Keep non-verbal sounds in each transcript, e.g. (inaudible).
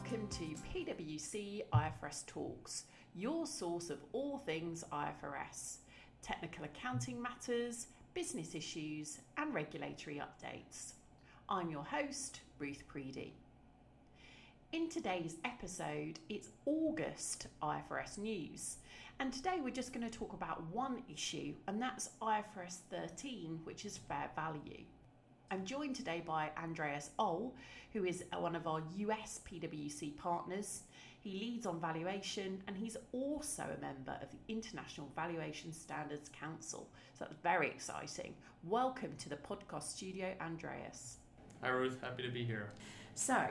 Welcome to PwC IFRS Talks, your source of all things IFRS, technical accounting matters, business issues, and regulatory updates. I'm your host, Ruth Preedy. In today's episode, it's August IFRS news, and today we're just going to talk about one issue, and that's IFRS 13, which is fair value. I'm joined today by Andreas Ohl, who is uh, one of our US PwC partners. He leads on valuation and he's also a member of the International Valuation Standards Council. So that's very exciting. Welcome to the podcast studio, Andreas. Hi, Ruth. Happy to be here. So,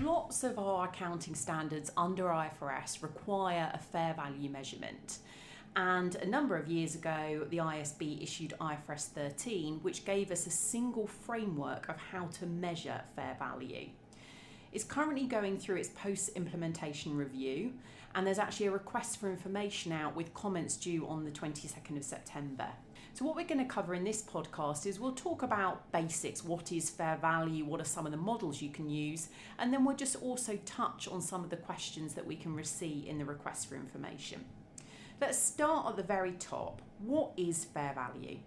lots of our accounting standards under IFRS require a fair value measurement. And a number of years ago, the IASB issued IFRS 13, which gave us a single framework of how to measure fair value. It's currently going through its post implementation review, and there's actually a request for information out with comments due on the 22nd of September. So, what we're going to cover in this podcast is we'll talk about basics what is fair value, what are some of the models you can use, and then we'll just also touch on some of the questions that we can receive in the request for information. Let's start at the very top. What is fair value?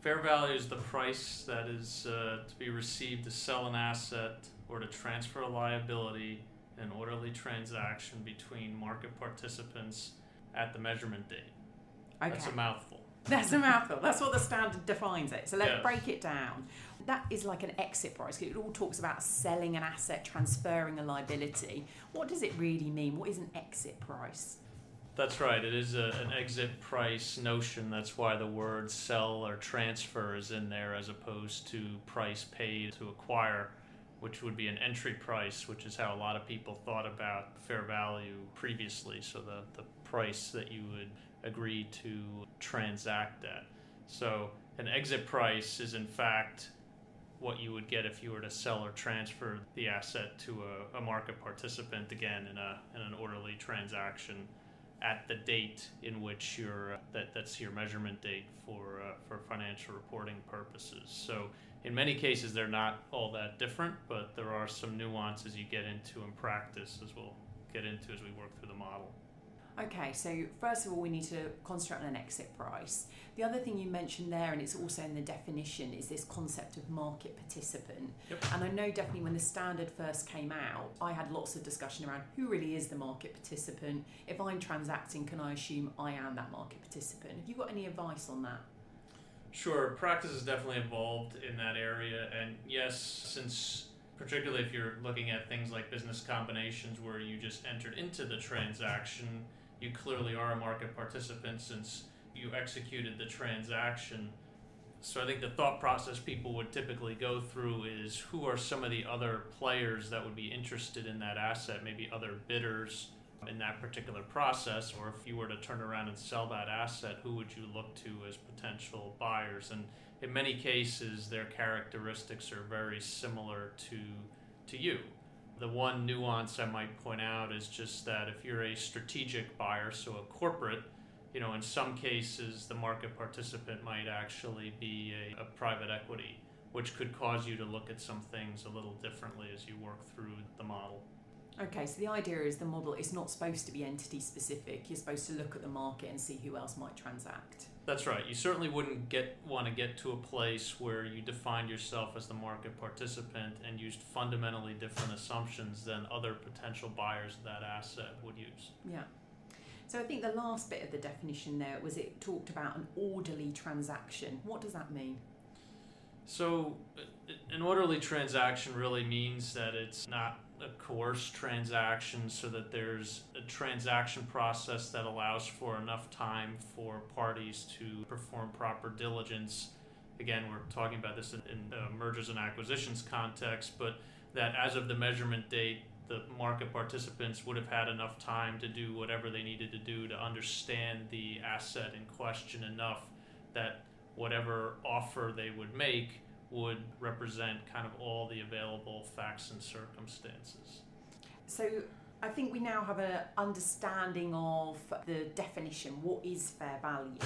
Fair value is the price that is uh, to be received to sell an asset or to transfer a liability in an orderly transaction between market participants at the measurement date. Okay. That's a mouthful. (laughs) That's a mouthful. That's what the standard defines it. So let's yes. break it down. That is like an exit price. It all talks about selling an asset, transferring a liability. What does it really mean? What is an exit price? That's right. It is a, an exit price notion. That's why the word sell or transfer is in there as opposed to price paid to acquire, which would be an entry price, which is how a lot of people thought about fair value previously. So the, the price that you would agree to transact at. So an exit price is in fact what you would get if you were to sell or transfer the asset to a, a market participant again in a in an orderly transaction at the date in which your that, that's your measurement date for uh, for financial reporting purposes. So in many cases they're not all that different, but there are some nuances you get into in practice as we'll get into as we work through the model. Okay, so first of all, we need to concentrate on an exit price. The other thing you mentioned there, and it's also in the definition, is this concept of market participant. Yep. And I know definitely when the standard first came out, I had lots of discussion around who really is the market participant. If I'm transacting, can I assume I am that market participant? Have you got any advice on that? Sure, practice has definitely evolved in that area, and yes, since particularly if you're looking at things like business combinations where you just entered into the transaction you clearly are a market participant since you executed the transaction. So I think the thought process people would typically go through is who are some of the other players that would be interested in that asset, maybe other bidders in that particular process, or if you were to turn around and sell that asset, who would you look to as potential buyers? And in many cases, their characteristics are very similar to to you. The one nuance I might point out is just that if you're a strategic buyer, so a corporate, you know, in some cases the market participant might actually be a, a private equity, which could cause you to look at some things a little differently as you work through the model. Okay, so the idea is the model is not supposed to be entity specific. You're supposed to look at the market and see who else might transact. That's right. You certainly wouldn't get want to get to a place where you defined yourself as the market participant and used fundamentally different assumptions than other potential buyers of that asset would use. Yeah. So I think the last bit of the definition there was it talked about an orderly transaction. What does that mean? So, an orderly transaction really means that it's not a coerced transaction so that there's a transaction process that allows for enough time for parties to perform proper diligence. Again, we're talking about this in, in uh, mergers and acquisitions context, but that as of the measurement date, the market participants would have had enough time to do whatever they needed to do to understand the asset in question enough that whatever offer they would make would represent kind of all the available facts and circumstances. So I think we now have an understanding of the definition what is fair value.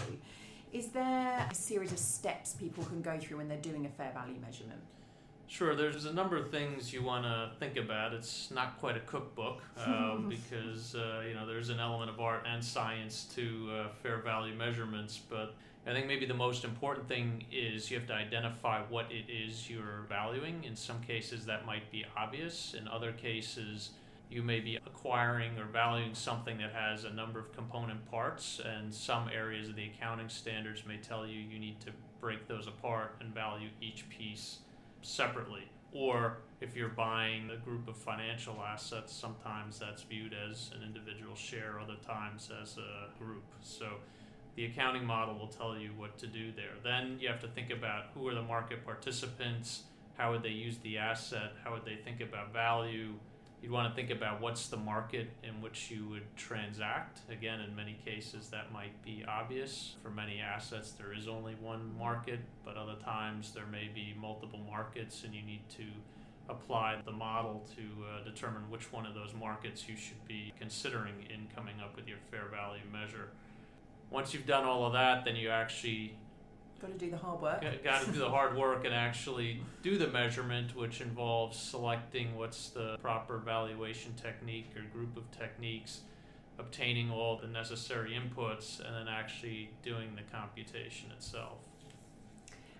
Is there a series of steps people can go through when they're doing a fair value measurement? Sure, there's a number of things you want to think about. It's not quite a cookbook uh, (laughs) because uh, you know there's an element of art and science to uh, fair value measurements. But I think maybe the most important thing is you have to identify what it is you're valuing. In some cases, that might be obvious. In other cases, you may be acquiring or valuing something that has a number of component parts, and some areas of the accounting standards may tell you you need to break those apart and value each piece separately. Or if you're buying a group of financial assets, sometimes that's viewed as an individual share, other times as a group. So the accounting model will tell you what to do there. Then you have to think about who are the market participants, how would they use the asset, how would they think about value, You'd want to think about what's the market in which you would transact. Again, in many cases, that might be obvious. For many assets, there is only one market, but other times there may be multiple markets, and you need to apply the model to uh, determine which one of those markets you should be considering in coming up with your fair value measure. Once you've done all of that, then you actually Got to do the hard work. Got to do the hard work and actually do the measurement, which involves selecting what's the proper valuation technique or group of techniques, obtaining all the necessary inputs, and then actually doing the computation itself.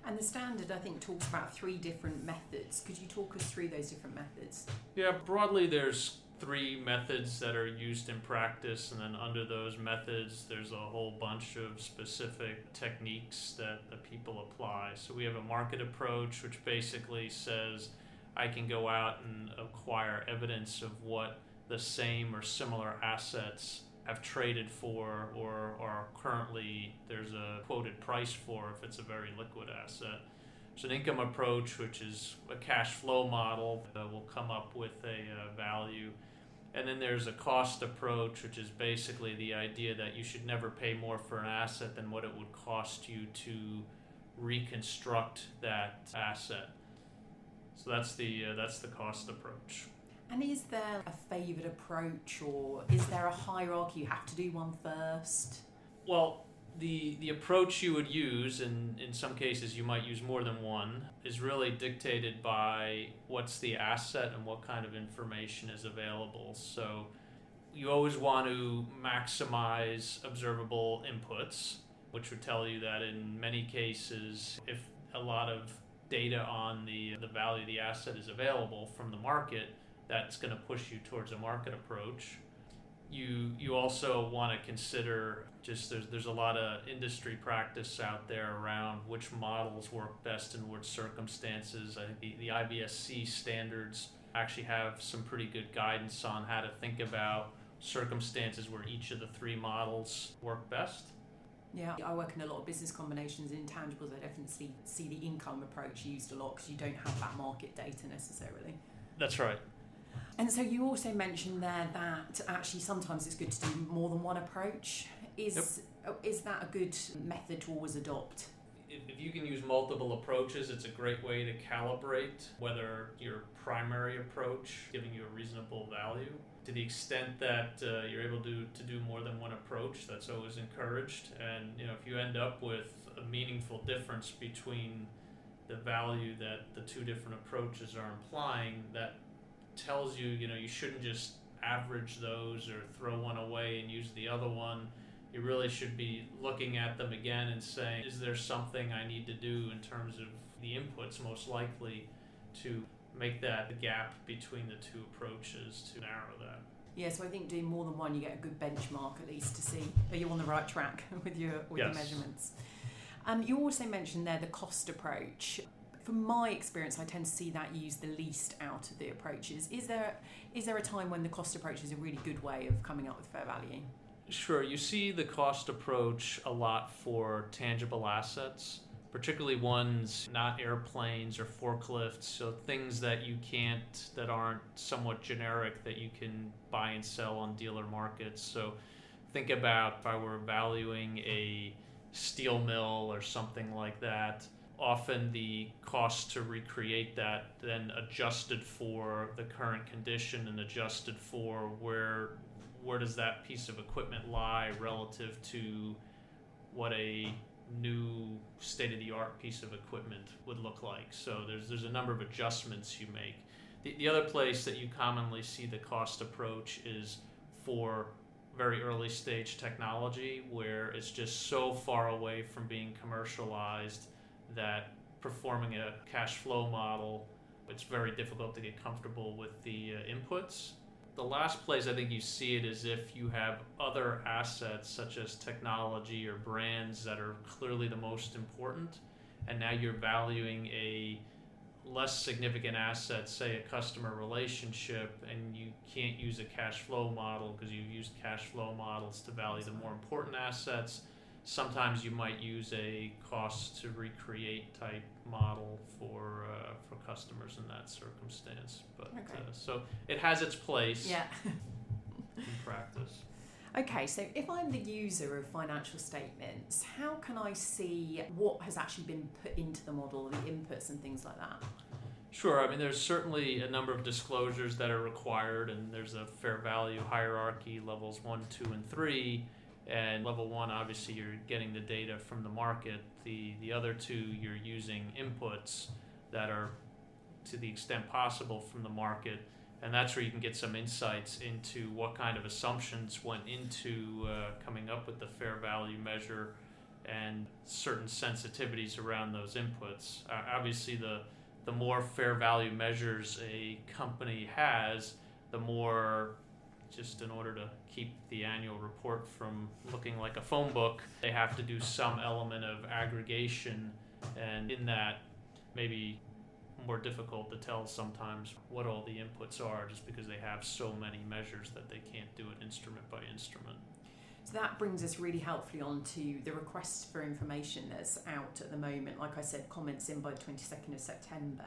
And the standard, I think, talks about three different methods. Could you talk us through those different methods? Yeah, broadly, there's three methods that are used in practice, and then under those methods, there's a whole bunch of specific techniques that, that people apply. So we have a market approach, which basically says I can go out and acquire evidence of what the same or similar assets have traded for or are currently there's a quoted price for if it's a very liquid asset. It's an income approach, which is a cash flow model that will come up with a uh, value and then there's a cost approach, which is basically the idea that you should never pay more for an asset than what it would cost you to reconstruct that asset. So that's the uh, that's the cost approach. And is there a favoured approach, or is there a hierarchy? You have to do one first. Well, the the approach you would use, and in some cases you might use more than one, is really dictated by what's the asset and what kind of information is available. So you always want to maximize observable inputs, which would tell you that in many cases, if a lot of data on the the value of the asset is available from the market, that's going to push you towards a market approach you you also want to consider just there's there's a lot of industry practice out there around which models work best in which circumstances. I think the, the IVSC standards actually have some pretty good guidance on how to think about circumstances where each of the three models work best. Yeah, I work in a lot of business combinations and intangibles. I definitely see the income approach used a lot because you don't have that market data necessarily. That's right. And so you also mentioned there that actually sometimes it's good to do more than one approach. Is yep. is that a good method to always adopt? If you can use multiple approaches, it's a great way to calibrate whether your primary approach giving you a reasonable value. To the extent that uh, you're able to, to do more than one approach, that's always encouraged. And you know, if you end up with a meaningful difference between the value that the two different approaches are implying, that tells you, you know, you shouldn't just average those or throw one away and use the other one. You really should be looking at them again and saying, is there something I need to do in terms of the inputs most likely to make that gap between the two approaches to narrow that? Yeah, so I think doing more than one, you get a good benchmark at least to see are you on the right track (laughs) with your with yes. your measurements. Um, you also mentioned there the cost approach from my experience, I tend to see that used the least out of the approaches. Is there is there a time when the cost approach is a really good way of coming up with fair value? Sure, you see the cost approach a lot for tangible assets, particularly ones not airplanes or forklifts, so things that you can't that aren't somewhat generic that you can buy and sell on dealer markets. So think about if I were valuing a steel mill or something like that often the cost to recreate that then adjusted for the current condition and adjusted for where where does that piece of equipment lie relative to what a new state of the art piece of equipment would look like. So there's there's a number of adjustments you make. The, the other place that you commonly see the cost approach is for very early stage technology where it's just so far away from being commercialized that performing a cash flow model it's very difficult to get comfortable with the uh, inputs the last place i think you see it is if you have other assets such as technology or brands that are clearly the most important and now you're valuing a less significant asset, say a customer relationship, and you can't use a cash flow model because you've used cash flow models to value the more important assets. Sometimes you might use a cost to recreate type model for uh, for customers in that circumstance. But Okay. uh, so it has its place Yeah. in practice. Okay, so if I'm the user of financial statements, how can I see what has actually been put into the model, the inputs and things like that? Sure. I mean, there's certainly a number of disclosures that are required, and there's a fair value hierarchy levels one, two, and three. And level one, obviously, you're getting the data from the market. The the other two, you're using inputs that are, to the extent possible, from the market, and that's where you can get some insights into what kind of assumptions went into uh, coming up with the fair value measure, and certain sensitivities around those inputs. Uh, obviously, the the more fair value measures a company has, the more just in order to keep the annual report from looking like a phone book, they have to do some element of aggregation, and in that, maybe more difficult to tell sometimes what all the inputs are just because they have so many measures that they can't do it instrument by instrument. So that brings us really helpfully on to the request for information that's out at the moment. Like I said, comments in by the 22nd of September.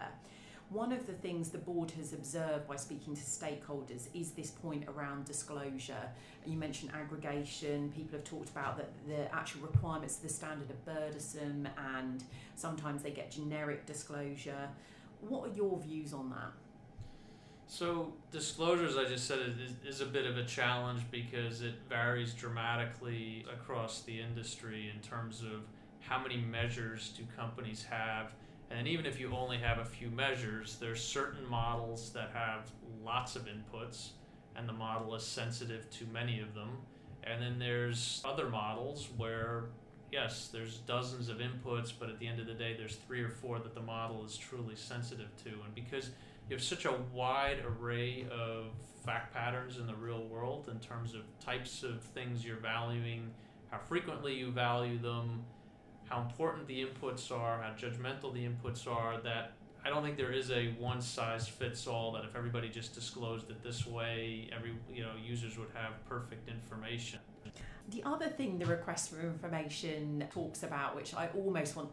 One of the things the board has observed by speaking to stakeholders is this point around disclosure. You mentioned aggregation, people have talked about that the actual requirements of the standard are burdensome and sometimes they get generic disclosure. What are your views on that? So disclosures, I just said, is, is a bit of a challenge because it varies dramatically across the industry in terms of how many measures do companies have. And even if you only have a few measures, there's certain models that have lots of inputs, and the model is sensitive to many of them. And then there's other models where, yes, there's dozens of inputs, but at the end of the day, there's three or four that the model is truly sensitive to. And because you have such a wide array of fact patterns in the real world in terms of types of things you're valuing, how frequently you value them, how important the inputs are, how judgmental the inputs are, that I don't think there is a one size fits all that if everybody just disclosed it this way, every you know, users would have perfect information. The other thing the request for information talks about, which I almost want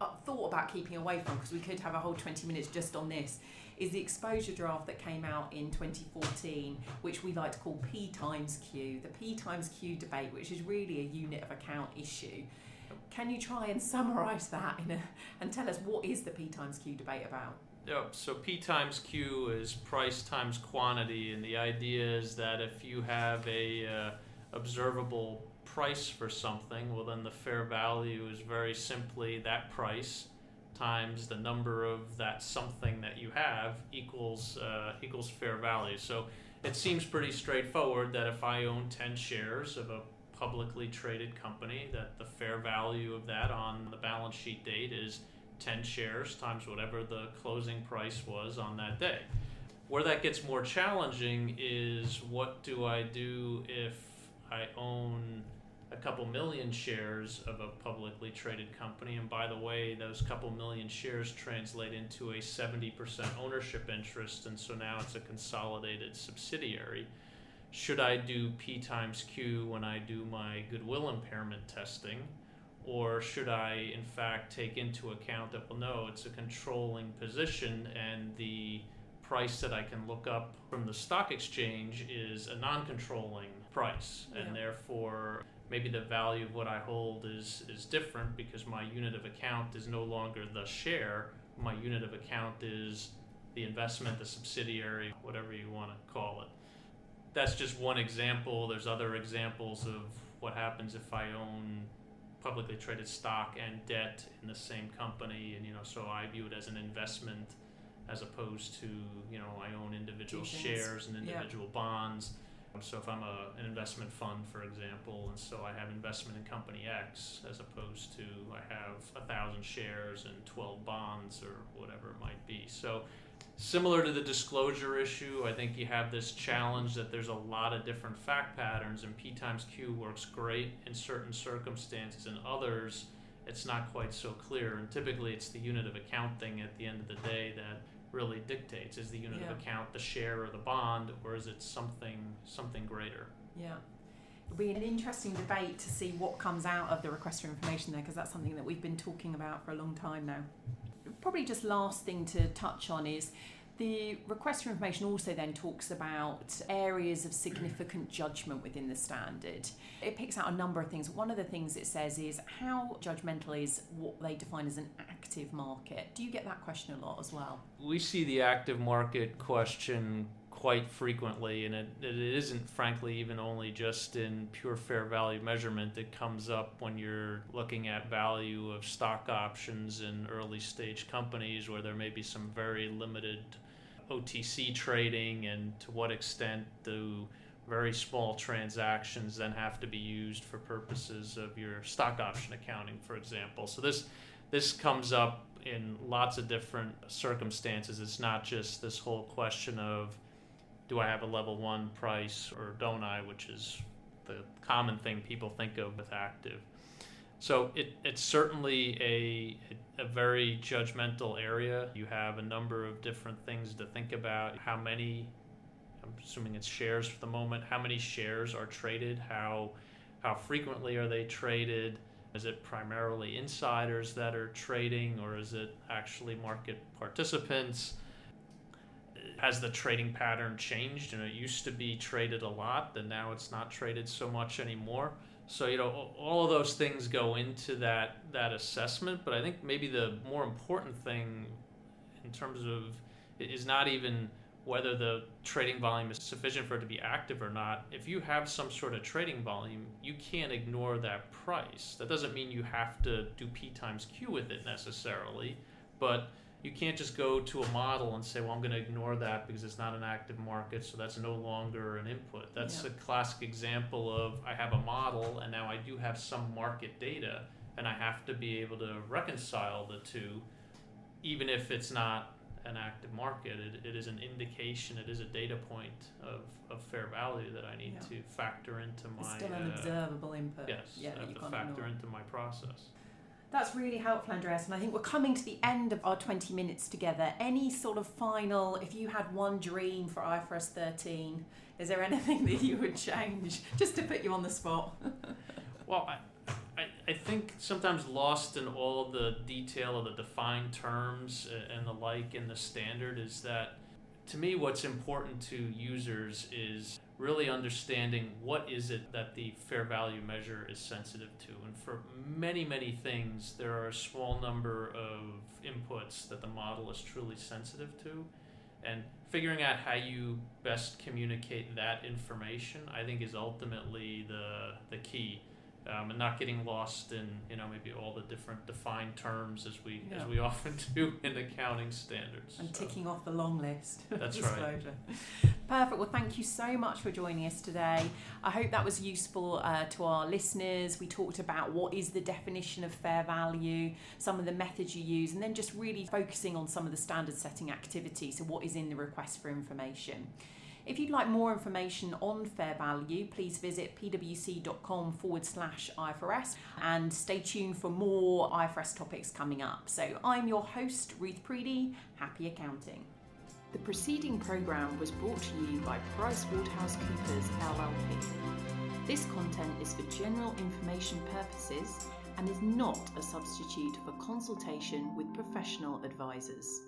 uh, thought about keeping away from because we could have a whole 20 minutes just on this, is the exposure draft that came out in 2014, which we like to call P times Q, the P times Q debate, which is really a unit of account issue. Can you try and summarise that in a, and tell us what is the P times Q debate about? Yep. So P times Q is price times quantity, and the idea is that if you have a uh, observable price for something, well, then the fair value is very simply that price times the number of that something that you have equals uh, equals fair value. So it seems pretty straightforward that if I own 10 shares of a publicly traded company, that the fair value of that on the balance sheet date is 10 shares times whatever the closing price was on that day. Where that gets more challenging is what do I do if I own a couple million shares of a publicly traded company. And by the way, those couple million shares translate into a 70% ownership interest. And so now it's a consolidated subsidiary. Should I do P times Q when I do my goodwill impairment testing? Or should I, in fact, take into account that, well, no, it's a controlling position and the price that I can look up from the stock exchange is a non controlling price. And therefore, maybe the value of what I hold is is different because my unit of account is no longer the share. My unit of account is the investment, the subsidiary, whatever you want to call it. That's just one example. There's other examples of what happens if I own publicly traded stock and debt in the same company, and you know, so I view it as an investment as opposed to you know I own individual shares and individual yeah. bonds. So if I'm a, an investment fund, for example, and so I have investment in company X as opposed to I have a thousand shares and 12 bonds or whatever it might be. So similar to the disclosure issue, I think you have this challenge that there's a lot of different fact patterns, and P times Q works great in certain circumstances, and others it's not quite so clear. And typically, it's the unit of account thing at the end of the day that really dictates. Is the unit yeah. of account the share or the bond, or is it something something greater? Yeah. It'll be an interesting debate to see what comes out of the request for information there, because that's something that we've been talking about for a long time now probably just last thing to touch on is the request for information also then talks about areas of significant (clears throat) judgment within the standard. It picks out a number of things. One of the things it says is how judgmental is what they define as an active market. Do you get that question a lot as well? We see the active market question quite frequently, and it, it isn't, frankly, even only just in pure fair value measurement. that comes up when you're looking at value of stock options in early stage companies where there may be some very limited OTC trading, and to what extent do very small transactions then have to be used for purposes of your stock option accounting, for example. So this this comes up in lots of different circumstances. It's not just this whole question of do I have a level one price or don't I, which is the common thing people think of with active. So it, it's certainly a, a very judgmental area. You have a number of different things to think about. How many, I'm assuming it's shares for the moment, how many shares are traded? How, how frequently are they traded? Is it primarily insiders that are trading or is it actually market participants? Has the trading pattern changed? You know, it used to be traded a lot, and now it's not traded so much anymore. So you know, all of those things go into that that assessment. But I think maybe the more important thing, in terms of, is not even whether the trading volume is sufficient for it to be active or not. If you have some sort of trading volume, you can't ignore that price. That doesn't mean you have to do P times Q with it necessarily, but you can't just go to a model and say, well, I'm going to ignore that because it's not an active market, so that's no longer an input. That's yeah. a classic example of I have a model and now I do have some market data, and I have to be able to reconcile the two, even if it's not an active market. It, it is an indication, it is a data point of, of fair value that I need yeah. to factor into my. It's still an uh, observable input. Yes, yeah, I have to factor ignore. into my process. That's really helpful, Andreas. And I think we're coming to the end of our 20 minutes together. Any sort of final, if you had one dream for IFRS 13, is there anything that you would change just to put you on the spot? (laughs) well, I, I, I think sometimes lost in all the detail of the defined terms and the like in the standard is that to me, what's important to users is really understanding what is it that the fair value measure is sensitive to. And for many, many things, there are a small number of inputs that the model is truly sensitive to. And figuring out how you best communicate that information, I think, is ultimately the, the key um, and not getting lost in you know maybe all the different defined terms as we yeah. as we (laughs) often do in accounting standards. And so. ticking off the long list. (laughs) That's right. Perfect. Well, thank you so much for joining us today. I hope that was useful uh, to our listeners. We talked about what is the definition of fair value, some of the methods you use, and then just really focusing on some of the standard setting activities. So, what is in the request for information. If you'd like more information on fair value, please visit pwc.com forward slash IFRS and stay tuned for more IFRS topics coming up. So I'm your host, Ruth Preedy. Happy accounting. The preceding programme was brought to you by PricewaterhouseCoopers LLP. This content is for general information purposes and is not a substitute for consultation with professional advisors.